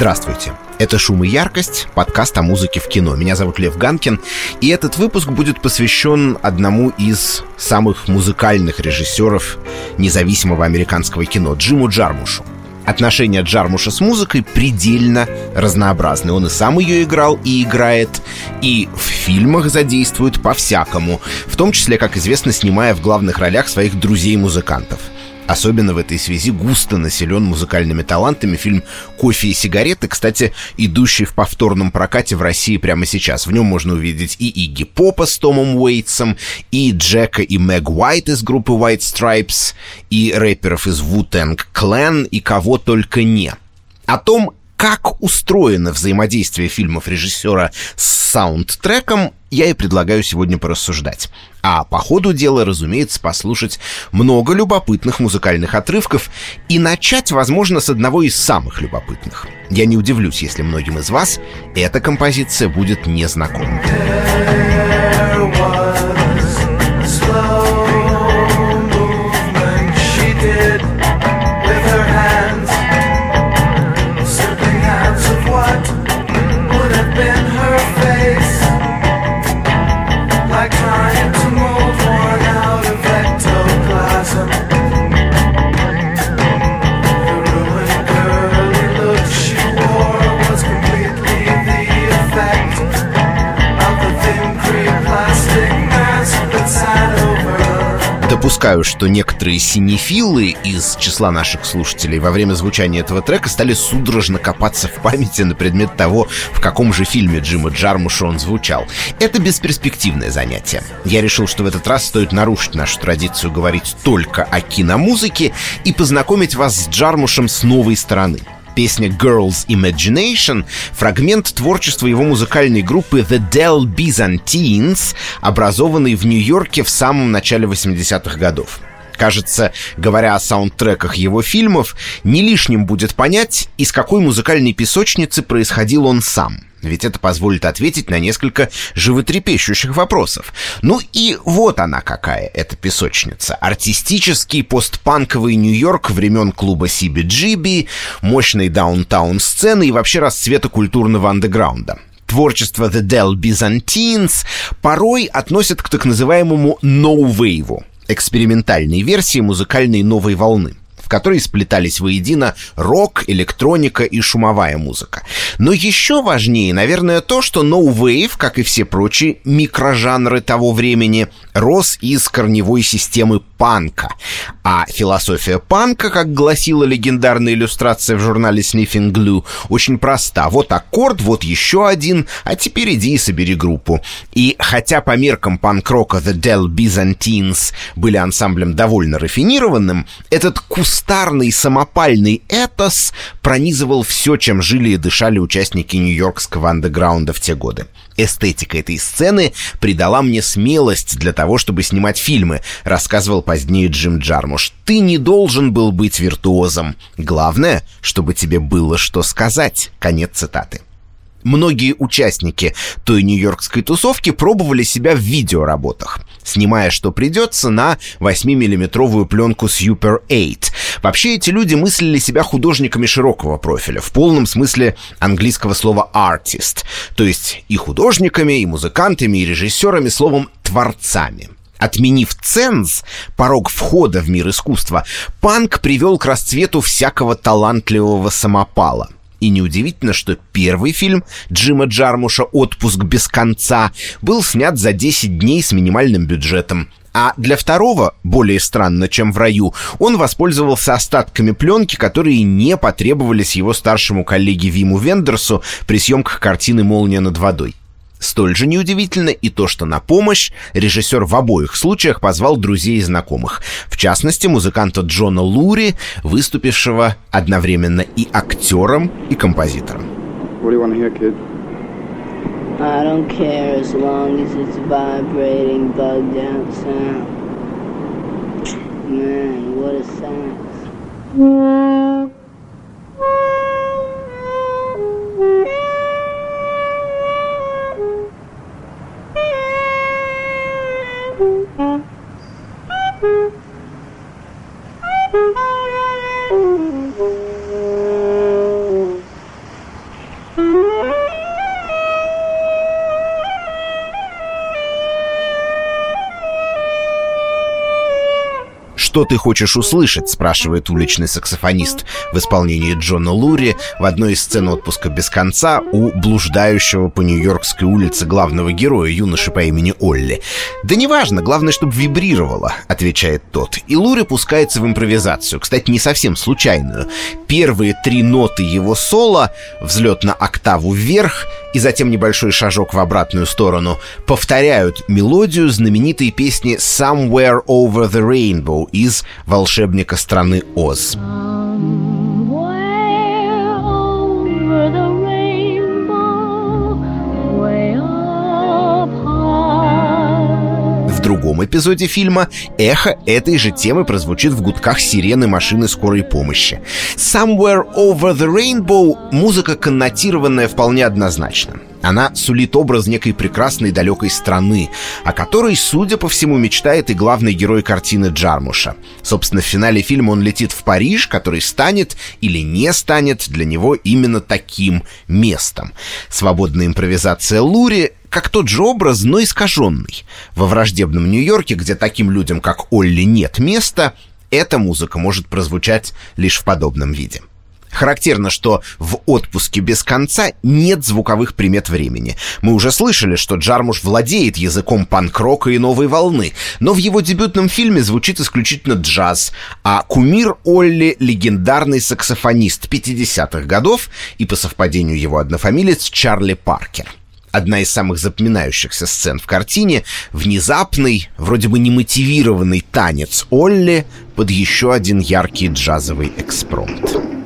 Здравствуйте. Это «Шум и яркость», подкаст о музыке в кино. Меня зовут Лев Ганкин, и этот выпуск будет посвящен одному из самых музыкальных режиссеров независимого американского кино, Джиму Джармушу. Отношения Джармуша с музыкой предельно разнообразны. Он и сам ее играл и играет, и в фильмах задействует по-всякому, в том числе, как известно, снимая в главных ролях своих друзей-музыкантов – Особенно в этой связи густо населен музыкальными талантами фильм «Кофе и сигареты», кстати, идущий в повторном прокате в России прямо сейчас. В нем можно увидеть и Игги Попа с Томом Уэйтсом, и Джека и Мэг Уайт из группы White Stripes, и рэперов из Wu-Tang Clan, и кого только не. О том, как устроено взаимодействие фильмов режиссера с саундтреком, я и предлагаю сегодня порассуждать. А по ходу дела, разумеется, послушать много любопытных музыкальных отрывков и начать, возможно, с одного из самых любопытных. Я не удивлюсь, если многим из вас эта композиция будет незнакома. Допускаю, что некоторые синефилы из числа наших слушателей во время звучания этого трека стали судорожно копаться в памяти на предмет того, в каком же фильме Джима Джармуша он звучал. Это бесперспективное занятие. Я решил, что в этот раз стоит нарушить нашу традицию говорить только о киномузыке и познакомить вас с Джармушем с новой стороны — песня Girls Imagination — фрагмент творчества его музыкальной группы The Del Byzantines, образованной в Нью-Йорке в самом начале 80-х годов. Кажется, говоря о саундтреках его фильмов, не лишним будет понять, из какой музыкальной песочницы происходил он сам — ведь это позволит ответить на несколько животрепещущих вопросов. Ну и вот она какая, эта песочница. Артистический постпанковый Нью-Йорк времен клуба CBGB, мощной даунтаун-сцены и вообще расцвета культурного андеграунда творчество The Del Byzantines порой относят к так называемому no-wave, экспериментальной версии музыкальной новой волны которой сплетались воедино рок, электроника и шумовая музыка. Но еще важнее, наверное, то, что No Wave, как и все прочие микрожанры того времени, рос из корневой системы панка. А философия панка, как гласила легендарная иллюстрация в журнале Sniffing Glue, очень проста. Вот аккорд, вот еще один, а теперь иди и собери группу. И хотя по меркам панк-рока The Del Byzantines были ансамблем довольно рафинированным, этот кустарный самопальный этос пронизывал все, чем жили и дышали участники нью-йоркского андеграунда в те годы. Эстетика этой сцены придала мне смелость для того, чтобы снимать фильмы, рассказывал позднее Джим Джармуш. Ты не должен был быть виртуозом. Главное, чтобы тебе было что сказать. Конец цитаты. Многие участники той нью-йоркской тусовки пробовали себя в видеоработах, снимая что придется на 8-миллиметровую пленку Super 8. Вообще эти люди мыслили себя художниками широкого профиля, в полном смысле английского слова artist, то есть и художниками, и музыкантами, и режиссерами, словом, творцами. Отменив ценз, порог входа в мир искусства, панк привел к расцвету всякого талантливого самопала — и неудивительно, что первый фильм Джима Джармуша «Отпуск без конца» был снят за 10 дней с минимальным бюджетом. А для второго, более странно, чем в раю, он воспользовался остатками пленки, которые не потребовались его старшему коллеге Виму Вендерсу при съемках картины «Молния над водой». Столь же неудивительно и то, что на помощь режиссер в обоих случаях позвал друзей и знакомых. В частности, музыканта Джона Лури, выступившего одновременно и актером, и композитором. I don't care as long as it's vibrating, bugged out sound. Man, what a sound. Mm-hmm. «Что ты хочешь услышать?» — спрашивает уличный саксофонист в исполнении Джона Лури в одной из сцен отпуска без конца у блуждающего по Нью-Йоркской улице главного героя, юноши по имени Олли. «Да неважно, главное, чтобы вибрировало», — отвечает тот. И Лури пускается в импровизацию, кстати, не совсем случайную. Первые три ноты его соло — взлет на октаву вверх и затем небольшой шажок в обратную сторону — повторяют мелодию знаменитой песни «Somewhere Over the Rainbow» из «Волшебника страны Оз». Другом эпизоде фильма эхо этой же темы прозвучит в гудках сирены машины скорой помощи. «Somewhere over the rainbow» — музыка, коннотированная вполне однозначно. Она сулит образ некой прекрасной далекой страны, о которой, судя по всему, мечтает и главный герой картины Джармуша. Собственно, в финале фильма он летит в Париж, который станет или не станет для него именно таким местом. Свободная импровизация Лури как тот же образ, но искаженный. Во враждебном Нью-Йорке, где таким людям, как Олли, нет места, эта музыка может прозвучать лишь в подобном виде. Характерно, что в «Отпуске без конца» нет звуковых примет времени. Мы уже слышали, что Джармуш владеет языком панк-рока и новой волны, но в его дебютном фильме звучит исключительно джаз, а кумир Олли — легендарный саксофонист 50-х годов и, по совпадению его однофамилец, Чарли Паркер. Одна из самых запоминающихся сцен в картине — внезапный, вроде бы немотивированный танец Олли под еще один яркий джазовый экспромт.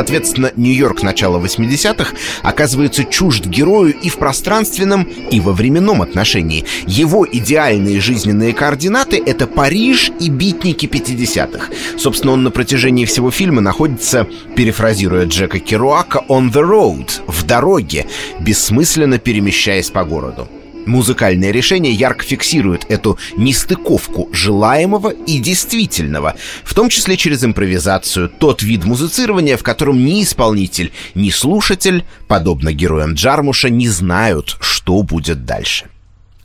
Соответственно, Нью-Йорк начала 80-х оказывается чужд герою и в пространственном, и во временном отношении. Его идеальные жизненные координаты — это Париж и битники 50-х. Собственно, он на протяжении всего фильма находится, перефразируя Джека Керуака, «on the road», в дороге, бессмысленно перемещаясь по городу. Музыкальное решение ярко фиксирует эту нестыковку желаемого и действительного, в том числе через импровизацию, тот вид музицирования, в котором ни исполнитель, ни слушатель, подобно героям Джармуша, не знают, что будет дальше.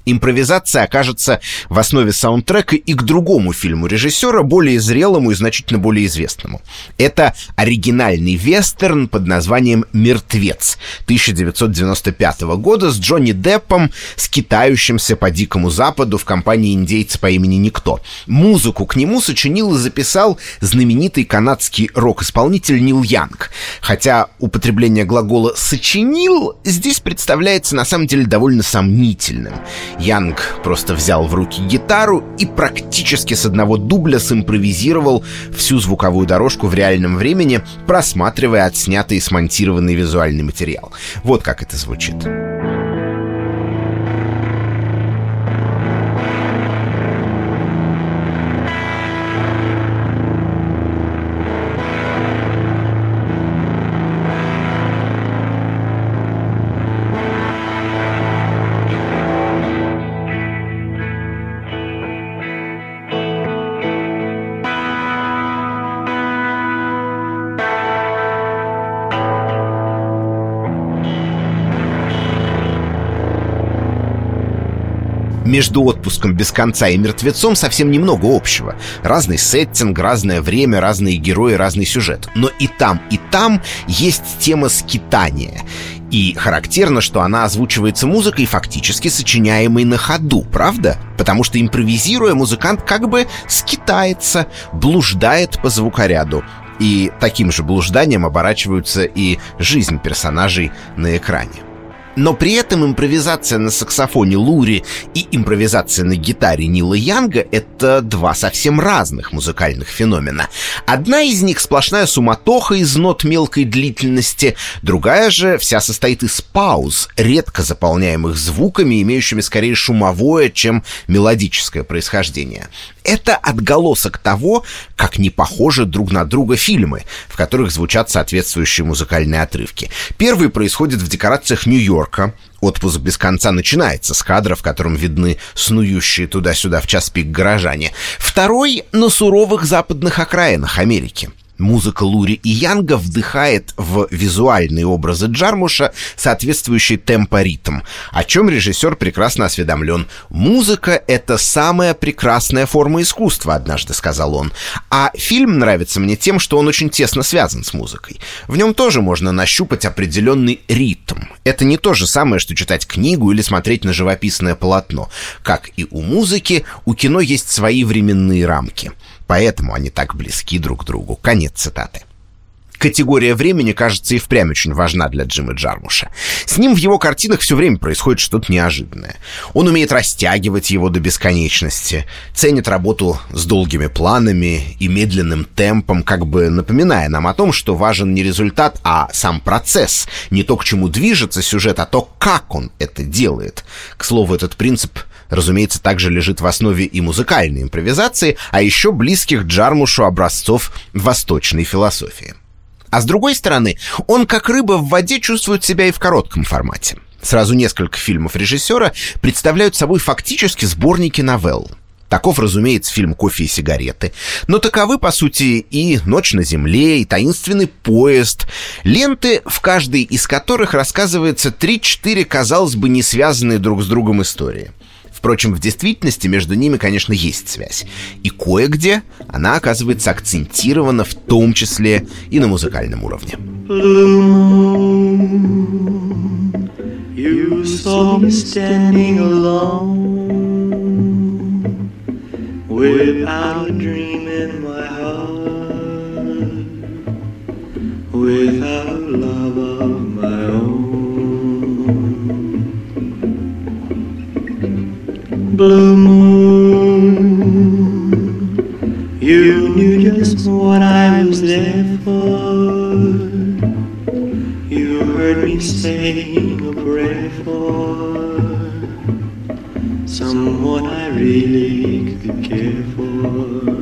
Импровизация окажется в основе саундтрека и к другому фильму режиссера, более зрелому и значительно более известному. Это оригинальный вестерн под названием «Мертвец» 1995 года с Джонни Деппом, скитающимся по Дикому Западу в компании индейца по имени Никто. Музыку к нему сочинил и записал знаменитый канадский рок-исполнитель Нил Янг. Хотя употребление глагола «сочинил» здесь представляется на самом деле довольно сомнительным. Янг просто взял в руки гитару и практически с одного дубля симпровизировал всю звуковую дорожку в реальном времени, просматривая отснятый и смонтированный визуальный материал. Вот как это звучит. Между отпуском без конца и мертвецом совсем немного общего. Разный сеттинг, разное время, разные герои, разный сюжет. Но и там, и там есть тема скитания. И характерно, что она озвучивается музыкой, фактически сочиняемой на ходу, правда? Потому что, импровизируя, музыкант как бы скитается, блуждает по звукоряду. И таким же блужданием оборачиваются и жизнь персонажей на экране. Но при этом импровизация на саксофоне Лури и импровизация на гитаре Нила Янга — это два совсем разных музыкальных феномена. Одна из них сплошная суматоха из нот мелкой длительности, другая же вся состоит из пауз, редко заполняемых звуками, имеющими скорее шумовое, чем мелодическое происхождение. Это отголосок того, как не похожи друг на друга фильмы, в которых звучат соответствующие музыкальные отрывки. Первый происходит в декорациях Нью-Йорка. Отпуск без конца начинается с кадра, в котором видны снующие туда-сюда в час пик горожане. Второй — на суровых западных окраинах Америки. Музыка Лури и Янга вдыхает в визуальные образы Джармуша соответствующий темпоритм, о чем режиссер прекрасно осведомлен. «Музыка — это самая прекрасная форма искусства», — однажды сказал он. А фильм нравится мне тем, что он очень тесно связан с музыкой. В нем тоже можно нащупать определенный ритм. Это не то же самое, что читать книгу или смотреть на живописное полотно. Как и у музыки, у кино есть свои временные рамки — Поэтому они так близки друг к другу. Конец цитаты. Категория времени, кажется, и впрямь очень важна для Джима Джармуша. С ним в его картинах все время происходит что-то неожиданное. Он умеет растягивать его до бесконечности, ценит работу с долгими планами и медленным темпом, как бы напоминая нам о том, что важен не результат, а сам процесс. Не то, к чему движется сюжет, а то, как он это делает. К слову, этот принцип разумеется, также лежит в основе и музыкальной импровизации, а еще близких Джармушу образцов восточной философии. А с другой стороны, он как рыба в воде чувствует себя и в коротком формате. Сразу несколько фильмов режиссера представляют собой фактически сборники новелл. Таков, разумеется, фильм «Кофе и сигареты». Но таковы, по сути, и «Ночь на земле», и «Таинственный поезд», ленты, в каждой из которых рассказывается 3-4, казалось бы, не связанные друг с другом истории – Впрочем, в действительности между ними, конечно, есть связь. И кое-где она оказывается акцентирована в том числе и на музыкальном уровне. Without a love of blue moon. You knew just what I was there for. You heard me saying a prayer for someone I really could care for.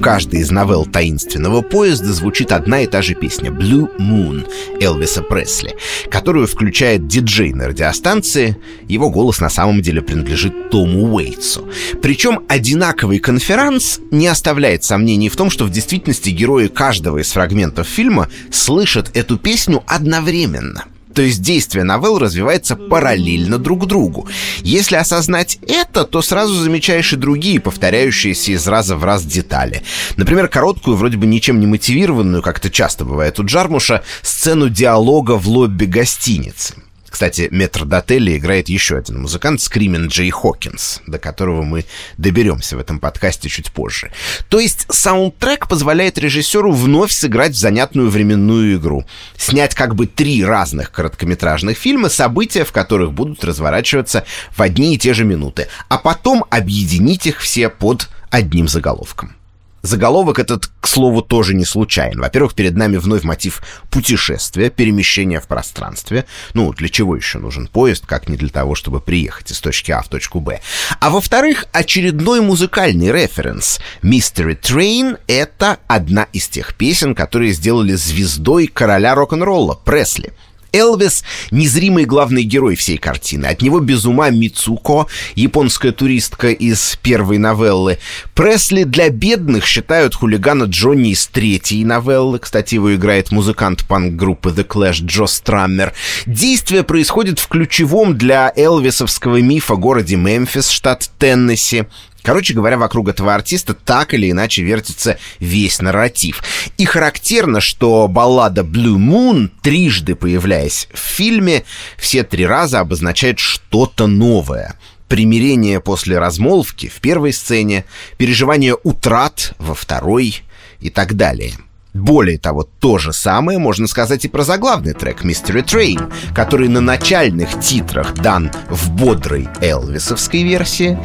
В каждой из новелл таинственного поезда звучит одна и та же песня «Blue Moon» Элвиса Пресли, которую включает диджей на радиостанции. Его голос на самом деле принадлежит Тому Уэйтсу. Причем одинаковый конферанс не оставляет сомнений в том, что в действительности герои каждого из фрагментов фильма слышат эту песню одновременно — то есть действие новелл развивается параллельно друг другу. Если осознать это, то сразу замечаешь и другие повторяющиеся из раза в раз детали. Например, короткую, вроде бы ничем не мотивированную, как это часто бывает у Джармуша, сцену диалога в лобби гостиницы. Кстати, метр Дотелли играет еще один музыкант, Скримен Джей Хокинс, до которого мы доберемся в этом подкасте чуть позже. То есть саундтрек позволяет режиссеру вновь сыграть в занятную временную игру. Снять как бы три разных короткометражных фильма, события в которых будут разворачиваться в одни и те же минуты, а потом объединить их все под одним заголовком. Заголовок этот, к слову, тоже не случайен. Во-первых, перед нами вновь мотив путешествия, перемещения в пространстве. Ну, для чего еще нужен поезд, как не для того, чтобы приехать из точки А в точку Б. А во-вторых, очередной музыкальный референс. Mystery Train — это одна из тех песен, которые сделали звездой короля рок-н-ролла Пресли — Элвис — незримый главный герой всей картины. От него без ума Мицуко, японская туристка из первой новеллы. Пресли для бедных считают хулигана Джонни из третьей новеллы. Кстати, его играет музыкант панк-группы The Clash Джо Страммер. Действие происходит в ключевом для элвисовского мифа городе Мемфис, штат Теннесси. Короче говоря, вокруг этого артиста так или иначе вертится весь нарратив. И характерно, что баллада Blue Moon, трижды появляясь в фильме, все три раза обозначает что-то новое. Примирение после размолвки в первой сцене, переживание утрат во второй и так далее. Более того, то же самое можно сказать и про заглавный трек «Mystery Train», который на начальных титрах дан в бодрой элвисовской версии.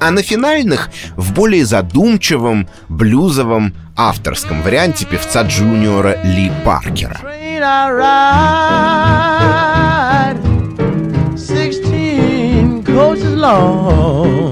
А на финальных в более задумчивом, блюзовом, авторском варианте певца Джуниора Ли Паркера. alone.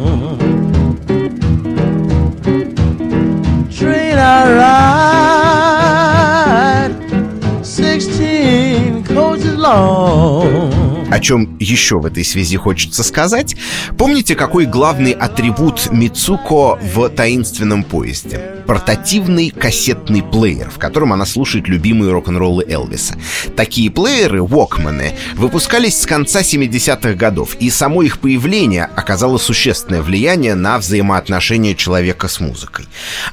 Чем еще в этой связи хочется сказать? Помните, какой главный атрибут Мицуко в «Таинственном поезде»? Портативный кассетный плеер, в котором она слушает любимые рок-н-роллы Элвиса. Такие плееры, Walkman, выпускались с конца 70-х годов, и само их появление оказало существенное влияние на взаимоотношения человека с музыкой.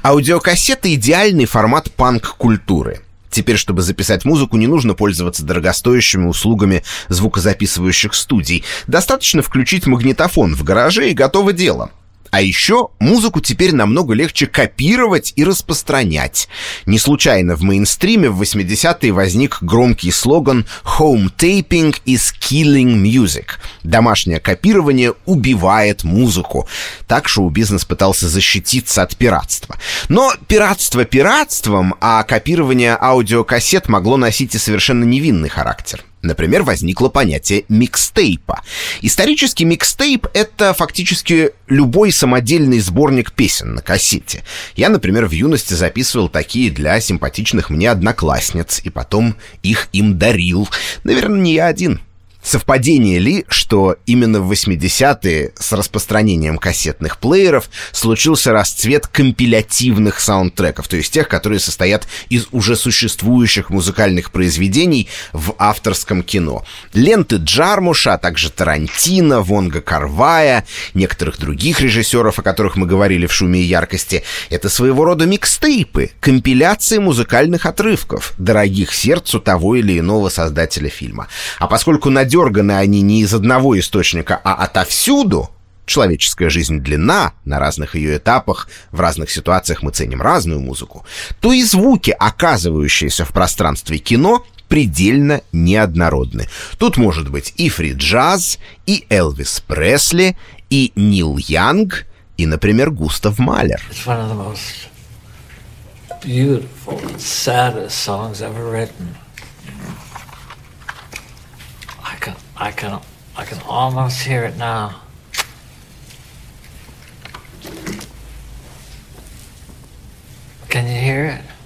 Аудиокассета — идеальный формат панк-культуры — Теперь, чтобы записать музыку, не нужно пользоваться дорогостоящими услугами звукозаписывающих студий. Достаточно включить магнитофон в гараже и готово дело. А еще музыку теперь намного легче копировать и распространять. Не случайно в мейнстриме в 80-е возник громкий слоган «Home taping is killing music». Домашнее копирование убивает музыку. Так шоу-бизнес пытался защититься от пиратства. Но пиратство пиратством, а копирование аудиокассет могло носить и совершенно невинный характер. Например, возникло понятие микстейпа. Исторический микстейп — это фактически любой самодельный сборник песен на кассете. Я, например, в юности записывал такие для симпатичных мне одноклассниц, и потом их им дарил. Наверное, не я один. Совпадение ли, что именно в 80-е с распространением кассетных плееров случился расцвет компилятивных саундтреков, то есть тех, которые состоят из уже существующих музыкальных произведений в авторском кино. Ленты Джармуша, а также Тарантино, Вонга Карвая, некоторых других режиссеров, о которых мы говорили в «Шуме и яркости», это своего рода микстейпы, компиляции музыкальных отрывков, дорогих сердцу того или иного создателя фильма. А поскольку на надерганы они не из одного источника, а отовсюду, человеческая жизнь длинна, на разных ее этапах, в разных ситуациях мы ценим разную музыку, то и звуки, оказывающиеся в пространстве кино, предельно неоднородны. Тут может быть и фри-джаз, и Элвис Пресли, и Нил Янг, и, например, Густав Малер. beautiful saddest songs ever written. I can I can almost hear it now. Can you hear it?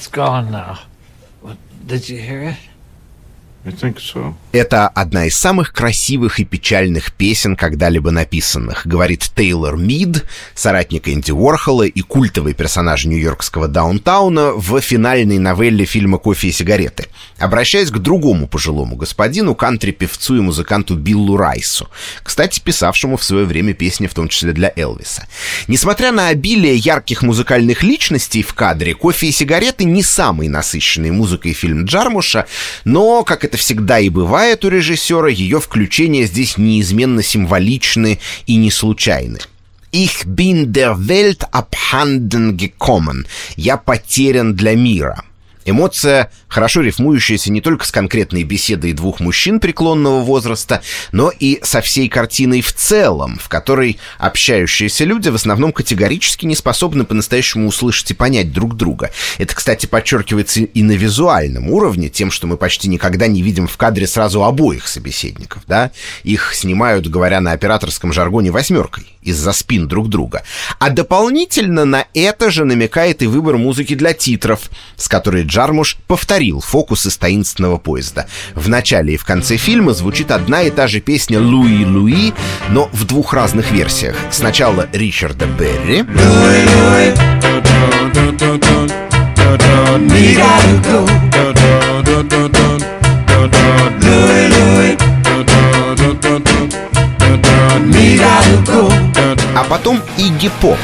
It's gone now. Did you hear it? Это одна из самых красивых и печальных песен, когда-либо написанных, говорит Тейлор Мид, соратник Энди Уорхола и культовый персонаж нью-йоркского даунтауна в финальной новелле фильма «Кофе и сигареты», обращаясь к другому пожилому господину, кантри-певцу и музыканту Биллу Райсу, кстати, писавшему в свое время песни, в том числе для Элвиса. Несмотря на обилие ярких музыкальных личностей в кадре, «Кофе и сигареты» не самый насыщенный музыкой фильм Джармуша, но, как это всегда и бывает у режиссера, ее включения здесь неизменно символичны и не случайны. «Ich bin der Welt abhanden gekommen» — «Я потерян для мира». Эмоция, хорошо рифмующаяся не только с конкретной беседой двух мужчин преклонного возраста, но и со всей картиной в целом, в которой общающиеся люди в основном категорически не способны по-настоящему услышать и понять друг друга. Это, кстати, подчеркивается и на визуальном уровне, тем, что мы почти никогда не видим в кадре сразу обоих собеседников, да? Их снимают, говоря на операторском жаргоне, восьмеркой из-за спин друг друга. А дополнительно на это же намекает и выбор музыки для титров, с которой Джармуш повторил фокус из таинственного поезда. В начале и в конце фильма звучит одна и та же песня «Луи Луи», но в двух разных версиях. Сначала Ричарда Берри. А потом Игги Поп.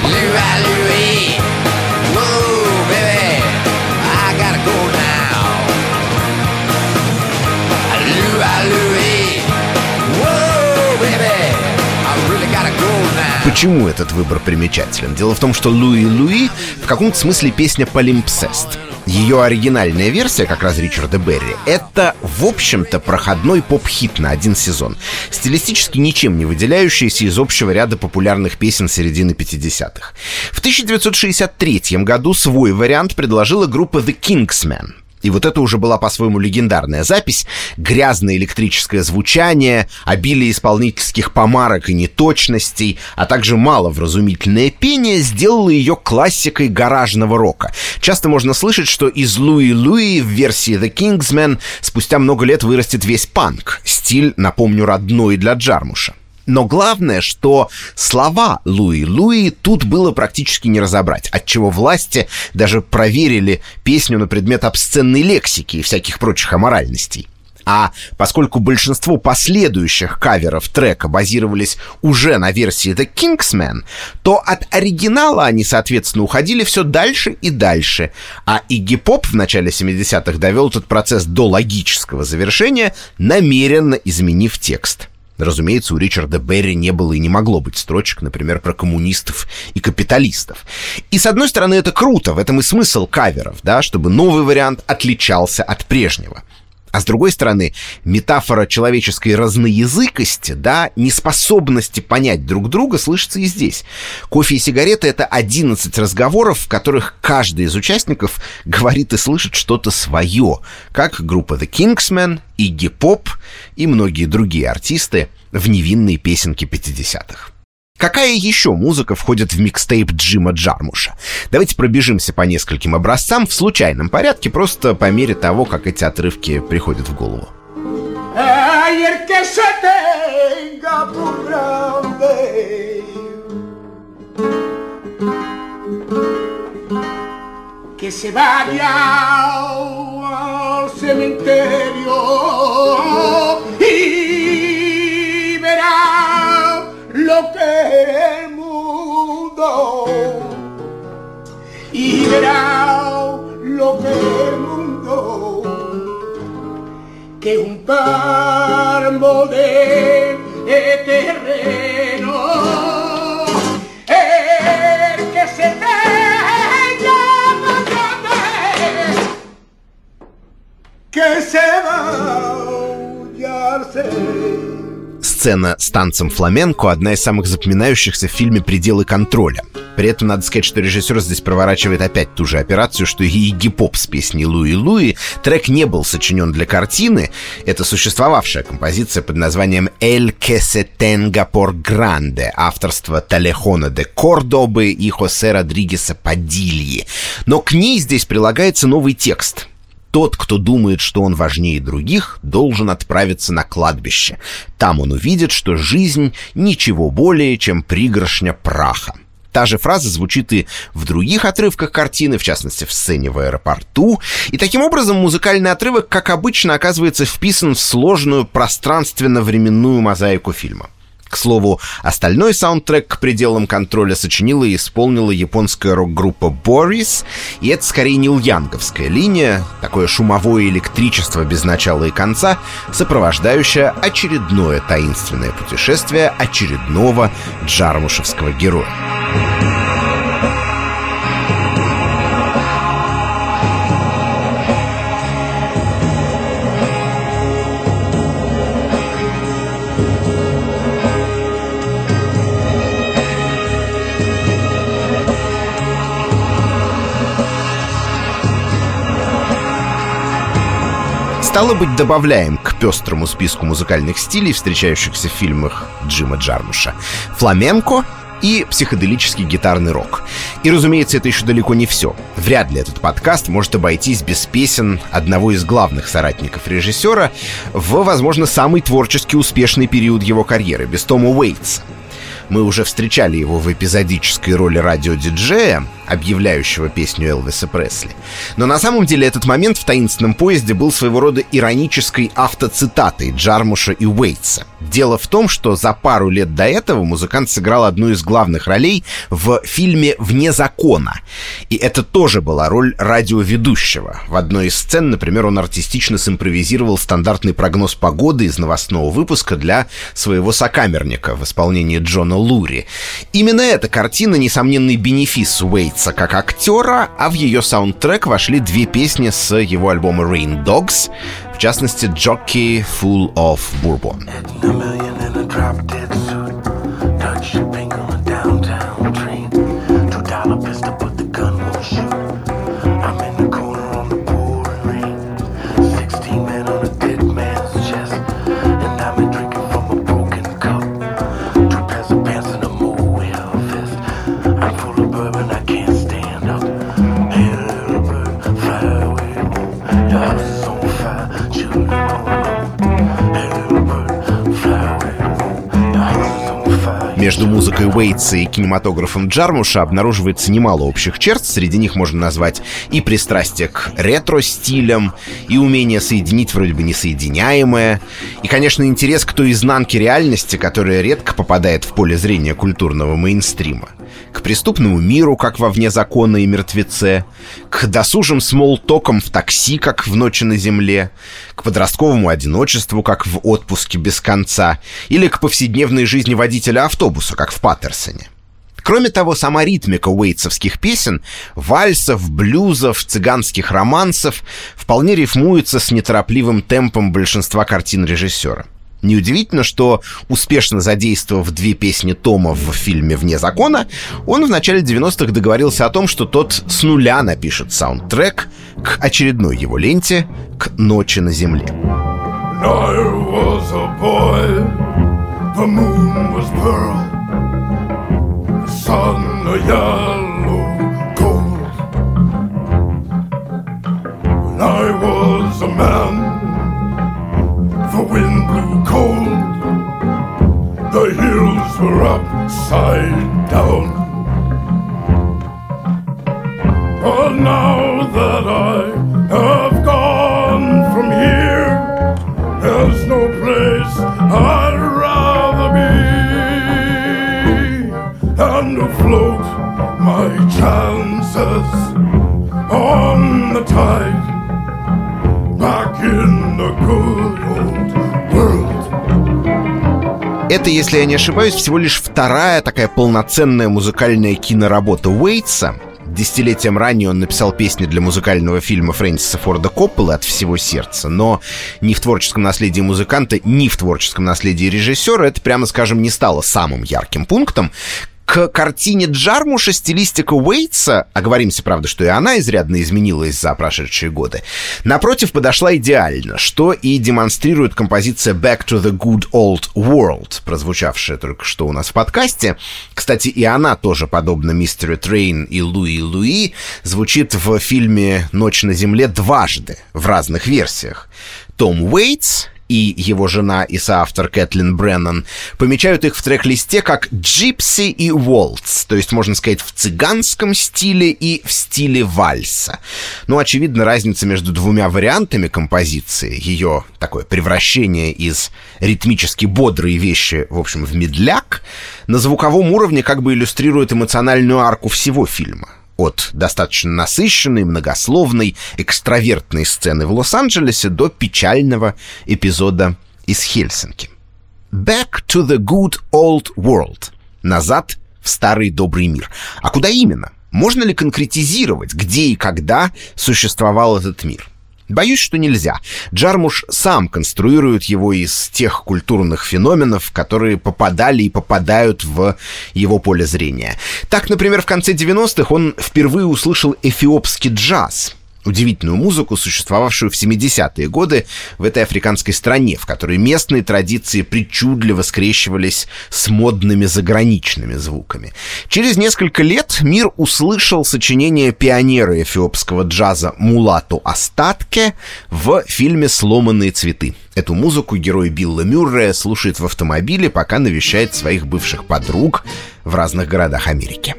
Почему этот выбор примечателен? Дело в том, что Луи Луи в каком-то смысле песня полимпсест. Ее оригинальная версия, как раз Ричарда Берри, это, в общем-то, проходной поп-хит на один сезон, стилистически ничем не выделяющийся из общего ряда популярных песен середины 50-х. В 1963 году свой вариант предложила группа The Kingsmen, и вот это уже была по-своему легендарная запись. Грязное электрическое звучание, обилие исполнительских помарок и неточностей, а также маловразумительное пение сделало ее классикой гаражного рока. Часто можно слышать, что из Луи Луи в версии The Kingsmen спустя много лет вырастет весь панк. Стиль, напомню, родной для Джармуша. Но главное, что слова Луи Луи тут было практически не разобрать, отчего власти даже проверили песню на предмет обсценной лексики и всяких прочих аморальностей. А поскольку большинство последующих каверов трека базировались уже на версии The Kingsman, то от оригинала они, соответственно, уходили все дальше и дальше. А Игги Поп в начале 70-х довел этот процесс до логического завершения, намеренно изменив текст. Разумеется, у Ричарда Берри не было и не могло быть строчек, например, про коммунистов и капиталистов. И, с одной стороны, это круто, в этом и смысл каверов, да, чтобы новый вариант отличался от прежнего. А с другой стороны, метафора человеческой разноязыкости, да, неспособности понять друг друга слышится и здесь. Кофе и сигареты — это 11 разговоров, в которых каждый из участников говорит и слышит что-то свое, как группа The Kingsmen, Iggy Pop и многие другие артисты в невинные песенки 50-х. Какая еще музыка входит в микстейп Джима Джармуша? Давайте пробежимся по нескольким образцам в случайном порядке, просто по мере того, как эти отрывки приходят в голову. que se vaya al cementerio y lo que el mundo. Y verá lo que el mundo que un palmo de terreno. El que se que se va a Сцена с танцем фламенко — одна из самых запоминающихся в фильме «Пределы контроля». При этом надо сказать, что режиссер здесь проворачивает опять ту же операцию, что и гип-поп с песней «Луи Луи». Трек не был сочинен для картины. Это существовавшая композиция под названием «Эль que se tenga por grande» авторства Талехона де Кордобы и Хосе Родригеса Падильи. Но к ней здесь прилагается новый текст — тот, кто думает, что он важнее других, должен отправиться на кладбище. Там он увидит, что жизнь ничего более, чем пригоршня праха. Та же фраза звучит и в других отрывках картины, в частности, в сцене в аэропорту. И таким образом музыкальный отрывок, как обычно, оказывается вписан в сложную пространственно-временную мозаику фильма. К слову, остальной саундтрек к пределам контроля сочинила и исполнила японская рок-группа Boris, и это скорее не янговская линия, такое шумовое электричество без начала и конца, сопровождающее очередное таинственное путешествие очередного джармушевского героя. Стало быть, добавляем к пестрому списку музыкальных стилей, встречающихся в фильмах Джима Джармуша, фламенко и психоделический гитарный рок. И, разумеется, это еще далеко не все. Вряд ли этот подкаст может обойтись без песен одного из главных соратников режиссера в, возможно, самый творчески успешный период его карьеры, без Тома Уэйтса. Мы уже встречали его в эпизодической роли радиодиджея, объявляющего песню Элвиса Пресли. Но на самом деле этот момент в «Таинственном поезде» был своего рода иронической автоцитатой Джармуша и Уэйтса. Дело в том, что за пару лет до этого музыкант сыграл одну из главных ролей в фильме «Вне закона». И это тоже была роль радиоведущего. В одной из сцен, например, он артистично симпровизировал стандартный прогноз погоды из новостного выпуска для своего сокамерника в исполнении Джона Лури. Именно эта картина — несомненный бенефис Уэйтса Уэйтса как актера, а в ее саундтрек вошли две песни с его альбома Rain Dogs, в частности, Jockey Full of Bourbon. Между музыкой Уэйтса и кинематографом Джармуша обнаруживается немало общих черт. Среди них можно назвать и пристрастие к ретро-стилям, и умение соединить вроде бы несоединяемое, и, конечно, интерес к той изнанке реальности, которая редко попадает в поле зрения культурного мейнстрима к преступному миру, как во «Вне закона» и «Мертвеце», к досужим смолтокам в такси, как в «Ночи на земле», к подростковому одиночеству, как в «Отпуске без конца», или к повседневной жизни водителя автобуса, как в «Паттерсоне». Кроме того, сама ритмика уэйтсовских песен, вальсов, блюзов, цыганских романсов вполне рифмуется с неторопливым темпом большинства картин режиссера. Неудивительно, что, успешно задействовав две песни Тома в фильме «Вне закона», он в начале 90-х договорился о том, что тот с нуля напишет саундтрек к очередной его ленте «К ночи на земле». I the wind blew cold. The hills were upside down. But now that I have gone from here, there's no place I'd rather be. And afloat my chances Это, если я не ошибаюсь, всего лишь вторая такая полноценная музыкальная киноработа Уэйтса. Десятилетием ранее он написал песни для музыкального фильма Фрэнсиса Форда Коппола «От всего сердца», но ни в творческом наследии музыканта, ни в творческом наследии режиссера это, прямо скажем, не стало самым ярким пунктом. К картине Джармуша стилистика Уэйтса, оговоримся, правда, что и она изрядно изменилась за прошедшие годы, напротив, подошла идеально, что и демонстрирует композиция «Back to the Good Old World», прозвучавшая только что у нас в подкасте. Кстати, и она тоже, подобно Mystery Train и Louie Louie, звучит в фильме «Ночь на земле» дважды, в разных версиях. Том Уэйтс и его жена и соавтор Кэтлин Бреннан помечают их в трек-листе как «Gypsy» и «Waltz», то есть, можно сказать, в цыганском стиле и в стиле вальса. Ну, очевидно, разница между двумя вариантами композиции, ее такое превращение из ритмически бодрой вещи, в общем, в медляк, на звуковом уровне как бы иллюстрирует эмоциональную арку всего фильма от достаточно насыщенной, многословной, экстравертной сцены в Лос-Анджелесе до печального эпизода из Хельсинки. Back to the good old world. Назад в старый добрый мир. А куда именно? Можно ли конкретизировать, где и когда существовал этот мир? Боюсь, что нельзя. Джармуш сам конструирует его из тех культурных феноменов, которые попадали и попадают в его поле зрения. Так, например, в конце 90-х он впервые услышал эфиопский джаз — удивительную музыку, существовавшую в 70-е годы в этой африканской стране, в которой местные традиции причудливо скрещивались с модными заграничными звуками. Через несколько лет мир услышал сочинение пионера эфиопского джаза Мулату Астатке в фильме «Сломанные цветы». Эту музыку герой Билла Мюррея слушает в автомобиле, пока навещает своих бывших подруг в разных городах Америки.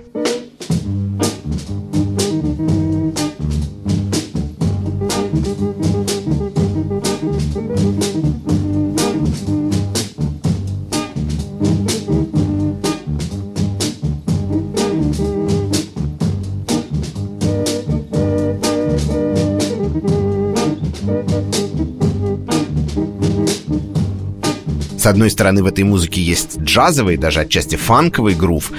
Одной стороны, в этой музыке есть джазовый, даже отчасти фанковый грув,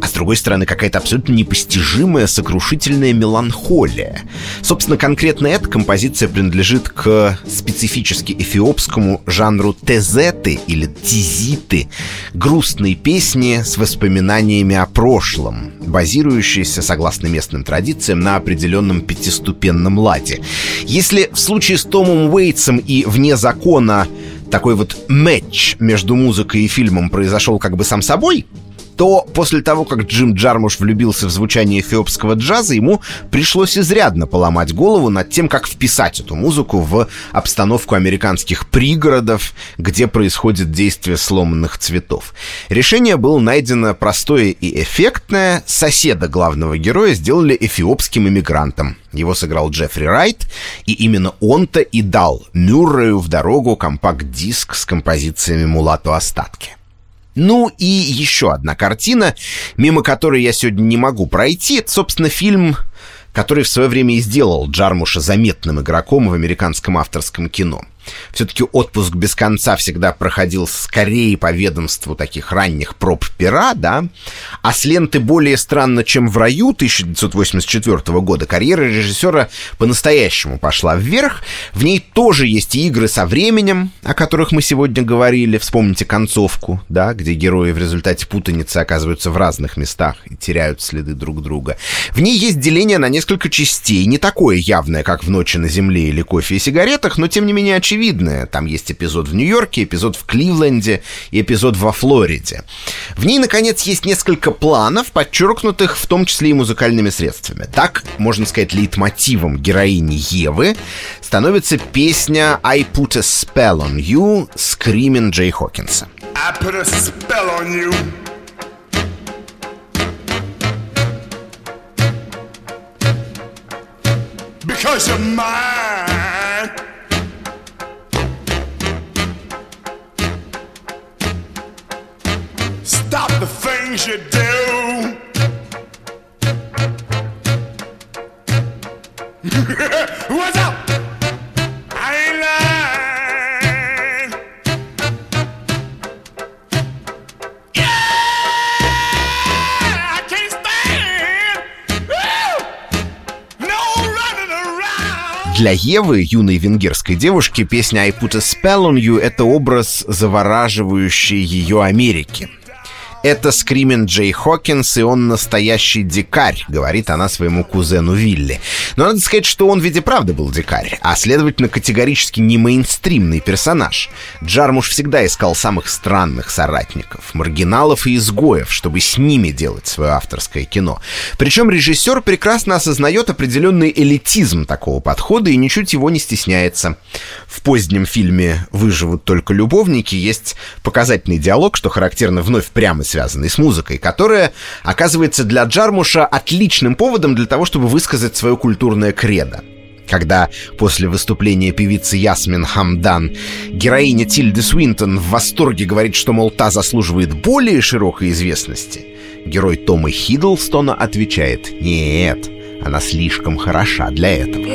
а с другой стороны, какая-то абсолютно непостижимая, сокрушительная меланхолия. Собственно, конкретно эта композиция принадлежит к специфически эфиопскому жанру тезеты или тизиты, грустные песни с воспоминаниями о прошлом, базирующиеся, согласно местным традициям, на определенном пятиступенном ладе. Если в случае с Томом Уэйтсом и «Вне закона» такой вот матч между музыкой и фильмом произошел как бы сам собой, то после того, как Джим Джармуш влюбился в звучание эфиопского джаза, ему пришлось изрядно поломать голову над тем, как вписать эту музыку в обстановку американских пригородов, где происходит действие сломанных цветов. Решение было найдено простое и эффектное. Соседа главного героя сделали эфиопским иммигрантом. Его сыграл Джеффри Райт, и именно он-то и дал Мюррею в дорогу компакт-диск с композициями Мулату Остатки. Ну и еще одна картина, мимо которой я сегодня не могу пройти. Это, собственно, фильм, который в свое время и сделал Джармуша заметным игроком в американском авторском кино — все-таки отпуск без конца всегда проходил скорее по ведомству таких ранних проб пера, да, а с ленты «Более странно, чем в раю» 1984 года карьера режиссера по-настоящему пошла вверх. В ней тоже есть игры со временем, о которых мы сегодня говорили. Вспомните концовку, да, где герои в результате путаницы оказываются в разных местах и теряют следы друг друга. В ней есть деление на несколько частей, не такое явное, как в «Ночи на земле» или «Кофе и сигаретах», но тем не менее очевидно очевидное. Там есть эпизод в Нью-Йорке, эпизод в Кливленде и эпизод во Флориде. В ней, наконец, есть несколько планов, подчеркнутых в том числе и музыкальными средствами. Так, можно сказать, лейтмотивом героини Евы становится песня «I put a spell on you» Скримен Джей Хокинса. I put a spell on you. Because you're mine. Stop the things you do. What's up? Для Евы, юной венгерской девушки, песня «I put a spell on you» — это образ завораживающей ее Америки. Это Скримен Джей Хокинс, и он настоящий дикарь, говорит она своему кузену Вилли. Но надо сказать, что он ведь и правда был дикарь, а следовательно категорически не мейнстримный персонаж. Джармуш всегда искал самых странных соратников, маргиналов и изгоев, чтобы с ними делать свое авторское кино. Причем режиссер прекрасно осознает определенный элитизм такого подхода и ничуть его не стесняется. В позднем фильме «Выживут только любовники» есть показательный диалог, что характерно вновь прямо связанный с музыкой, которая оказывается для Джармуша отличным поводом для того, чтобы высказать свое культурное кредо. Когда после выступления певицы Ясмин Хамдан героиня Тильды Свинтон в восторге говорит, что, мол, та заслуживает более широкой известности, герой Тома Хиддлстона отвечает «Нет, она слишком хороша для этого».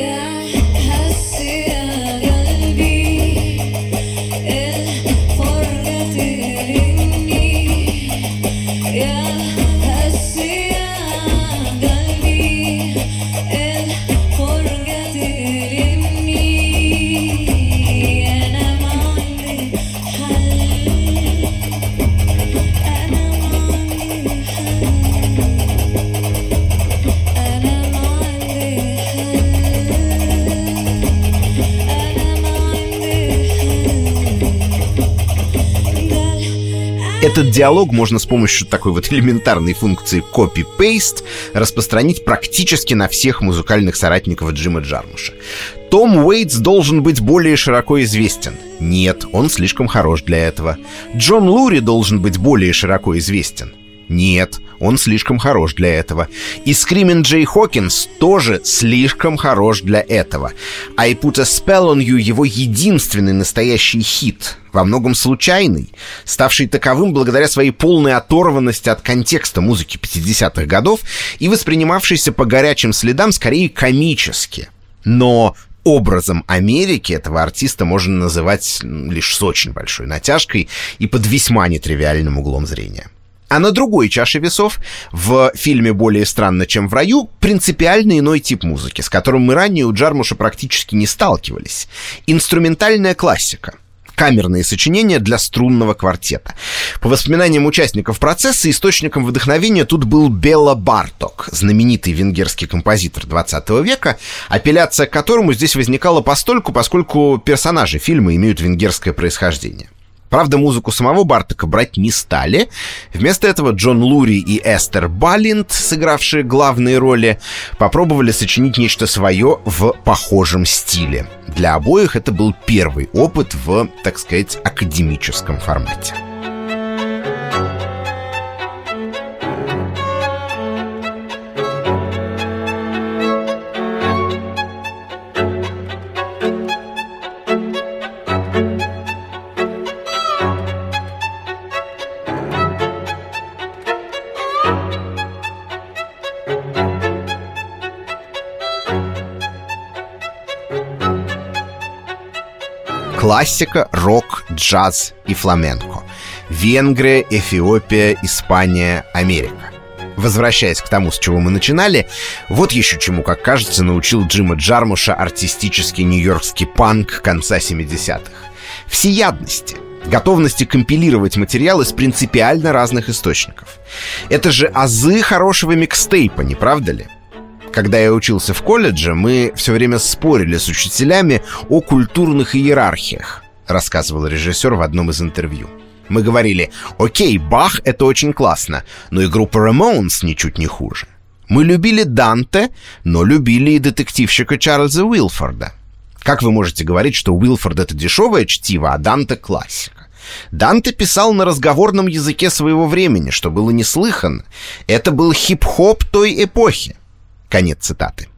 Этот диалог можно с помощью такой вот элементарной функции copy-paste распространить практически на всех музыкальных соратников Джима Джармуша. Том Уэйтс должен быть более широко известен. Нет, он слишком хорош для этого. Джон Лури должен быть более широко известен. Нет, он слишком хорош для этого. И Скримин Джей Хокинс тоже слишком хорош для этого. I Put a Spell on You его единственный настоящий хит, во многом случайный, ставший таковым благодаря своей полной оторванности от контекста музыки 50-х годов и воспринимавшийся по горячим следам скорее комически. Но образом Америки этого артиста можно называть лишь с очень большой натяжкой и под весьма нетривиальным углом зрения. А на другой чаше весов, в фильме «Более странно, чем в раю», принципиально иной тип музыки, с которым мы ранее у Джармуша практически не сталкивались. Инструментальная классика камерные сочинения для струнного квартета. По воспоминаниям участников процесса, источником вдохновения тут был Бела Барток, знаменитый венгерский композитор 20 века, апелляция к которому здесь возникала постольку, поскольку персонажи фильма имеют венгерское происхождение. Правда, музыку самого Бартака брать не стали. Вместо этого Джон Лури и Эстер Баллинд, сыгравшие главные роли, попробовали сочинить нечто свое в похожем стиле. Для обоих это был первый опыт в, так сказать, академическом формате. Классика, рок, джаз и фламенко. Венгрия, Эфиопия, Испания, Америка. Возвращаясь к тому, с чего мы начинали, вот еще чему, как кажется, научил Джима Джармуша артистический нью-йоркский панк конца 70-х. Всеядности — готовности компилировать материал из принципиально разных источников. Это же азы хорошего микстейпа, не правда ли? Когда я учился в колледже, мы все время спорили с учителями о культурных иерархиях, рассказывал режиссер в одном из интервью. Мы говорили, окей, Бах — это очень классно, но и группа Ramones ничуть не хуже. Мы любили Данте, но любили и детективщика Чарльза Уилфорда. Как вы можете говорить, что Уилфорд — это дешевое чтиво, а Данте — классика? Данте писал на разговорном языке своего времени, что было неслыханно. Это был хип-хоп той эпохи. Конец цитаты.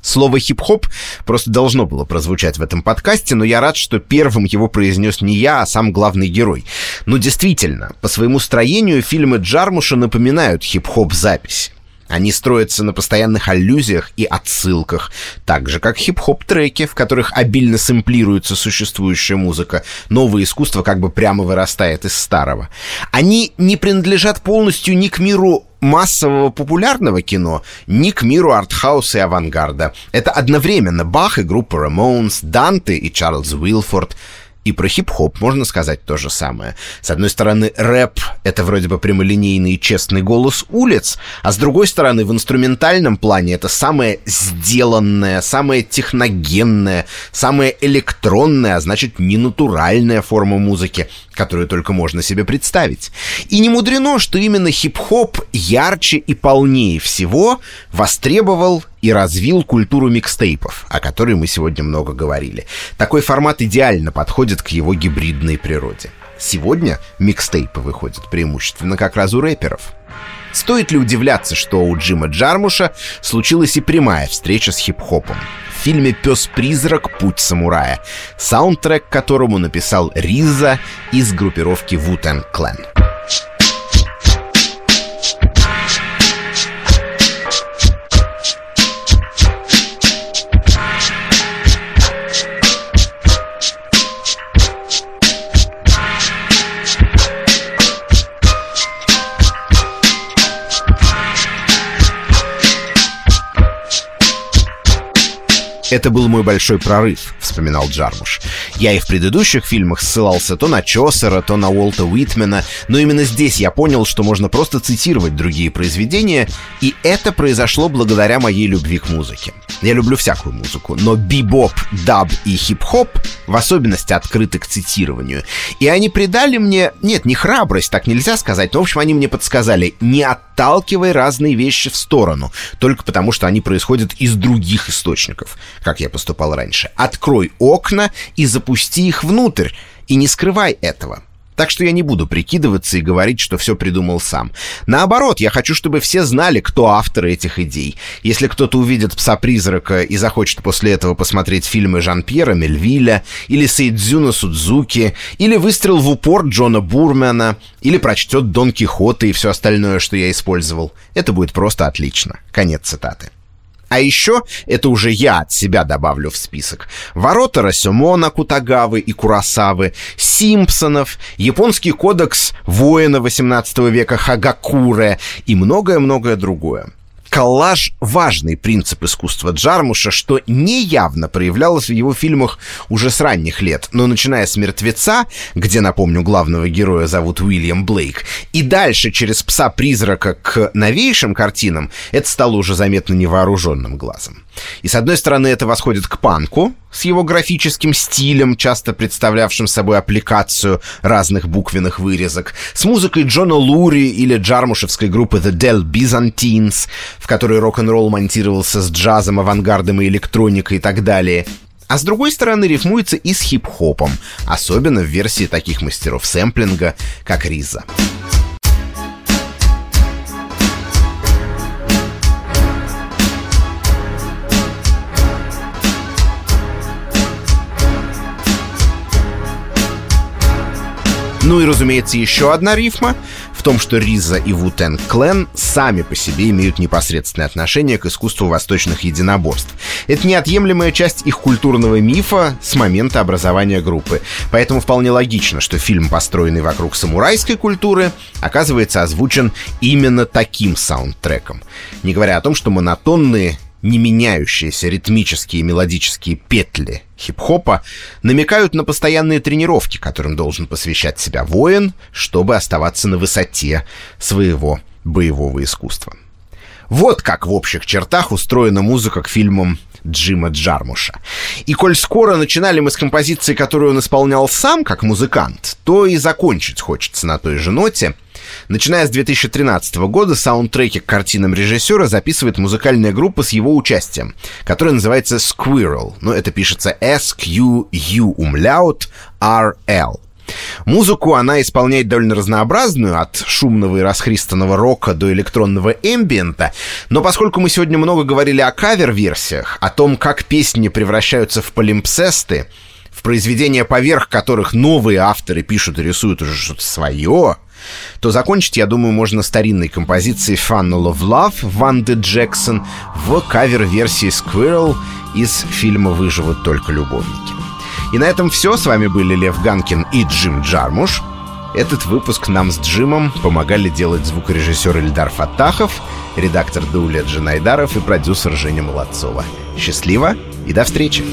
Слово «хип-хоп» просто должно было прозвучать в этом подкасте, но я рад, что первым его произнес не я, а сам главный герой. Но действительно, по своему строению фильмы Джармуша напоминают хип-хоп запись. Они строятся на постоянных аллюзиях и отсылках, так же как хип-хоп-треки, в которых обильно сэмплируется существующая музыка. Новое искусство как бы прямо вырастает из старого. Они не принадлежат полностью ни к миру массового популярного кино, ни к миру артхауса и авангарда. Это одновременно Бах и группа Ramones, Данте и Чарльз Уилфорд — и про хип-хоп можно сказать то же самое. С одной стороны, рэп — это вроде бы прямолинейный и честный голос улиц, а с другой стороны, в инструментальном плане это самое сделанное, самое техногенное, самое электронное, а значит, ненатуральная форма музыки, которую только можно себе представить. И не мудрено, что именно хип-хоп ярче и полнее всего востребовал и развил культуру микстейпов, о которой мы сегодня много говорили. Такой формат идеально подходит к его гибридной природе. Сегодня микстейпы выходят преимущественно как раз у рэперов. Стоит ли удивляться, что у Джима Джармуша случилась и прямая встреча с хип-хопом? Фильме «Пес-призрак. Путь самурая», саундтрек которому написал Риза из группировки Wu-Tang Clan. Это был мой большой прорыв, вспоминал Джармуш. Я и в предыдущих фильмах ссылался то на Чосера, то на Уолта Уитмена, но именно здесь я понял, что можно просто цитировать другие произведения, и это произошло благодаря моей любви к музыке. Я люблю всякую музыку, но бибоп, даб и хип-хоп в особенности открыты к цитированию. И они придали мне, нет, не храбрость, так нельзя сказать, но, в общем, они мне подсказали, не отталкивай разные вещи в сторону, только потому, что они происходят из других источников как я поступал раньше. Открой окна и запусти их внутрь, и не скрывай этого. Так что я не буду прикидываться и говорить, что все придумал сам. Наоборот, я хочу, чтобы все знали, кто авторы этих идей. Если кто-то увидит «Пса-призрака» и захочет после этого посмотреть фильмы Жан-Пьера Мельвиля, или Сейдзюна Судзуки, или «Выстрел в упор» Джона Бурмена, или прочтет «Дон Кихота» и все остальное, что я использовал, это будет просто отлично. Конец цитаты. А еще, это уже я от себя добавлю в список, ворота Расюмона Кутагавы и Курасавы, Симпсонов, японский кодекс воина 18 века Хагакуре и многое-многое другое. Коллаж — важный принцип искусства Джармуша, что неявно проявлялось в его фильмах уже с ранних лет, но начиная с «Мертвеца», где, напомню, главного героя зовут Уильям Блейк, и дальше через «Пса-призрака» к новейшим картинам, это стало уже заметно невооруженным глазом. И с одной стороны это восходит к панку, с его графическим стилем, часто представлявшим собой аппликацию разных буквенных вырезок, с музыкой Джона Лури или джармушевской группы The Del Byzantines, в которой рок-н-ролл монтировался с джазом, авангардом и электроникой и так далее. А с другой стороны рифмуется и с хип-хопом, особенно в версии таких мастеров сэмплинга, как Риза. Ну и, разумеется, еще одна рифма в том, что Риза и Вутен Клен сами по себе имеют непосредственное отношение к искусству восточных единоборств. Это неотъемлемая часть их культурного мифа с момента образования группы. Поэтому вполне логично, что фильм, построенный вокруг самурайской культуры, оказывается озвучен именно таким саундтреком. Не говоря о том, что монотонные не меняющиеся ритмические и мелодические петли хип-хопа намекают на постоянные тренировки, которым должен посвящать себя воин, чтобы оставаться на высоте своего боевого искусства. Вот как в общих чертах устроена музыка к фильмам Джима Джармуша. И коль скоро начинали мы с композиции, которую он исполнял сам как музыкант, то и закончить хочется на той же ноте. Начиная с 2013 года саундтреки к картинам режиссера записывает музыкальная группа с его участием, которая называется Squirrel, но это пишется S-Q-U умляут R-L. Музыку она исполняет довольно разнообразную, от шумного и расхристанного рока до электронного эмбиента, но поскольку мы сегодня много говорили о кавер-версиях, о том, как песни превращаются в полимпсесты, в произведения, поверх которых новые авторы пишут и рисуют уже что-то свое, то закончить, я думаю, можно старинной композицией «Funnel of Love» Ванды Джексон в кавер-версии Squirrel из фильма «Выживут только любовники». И на этом все. С вами были Лев Ганкин и Джим Джармуш. Этот выпуск нам с Джимом помогали делать звукорежиссер Ильдар Фатахов, редактор Даулет Джанайдаров и продюсер Женя Молодцова. Счастливо и до встречи!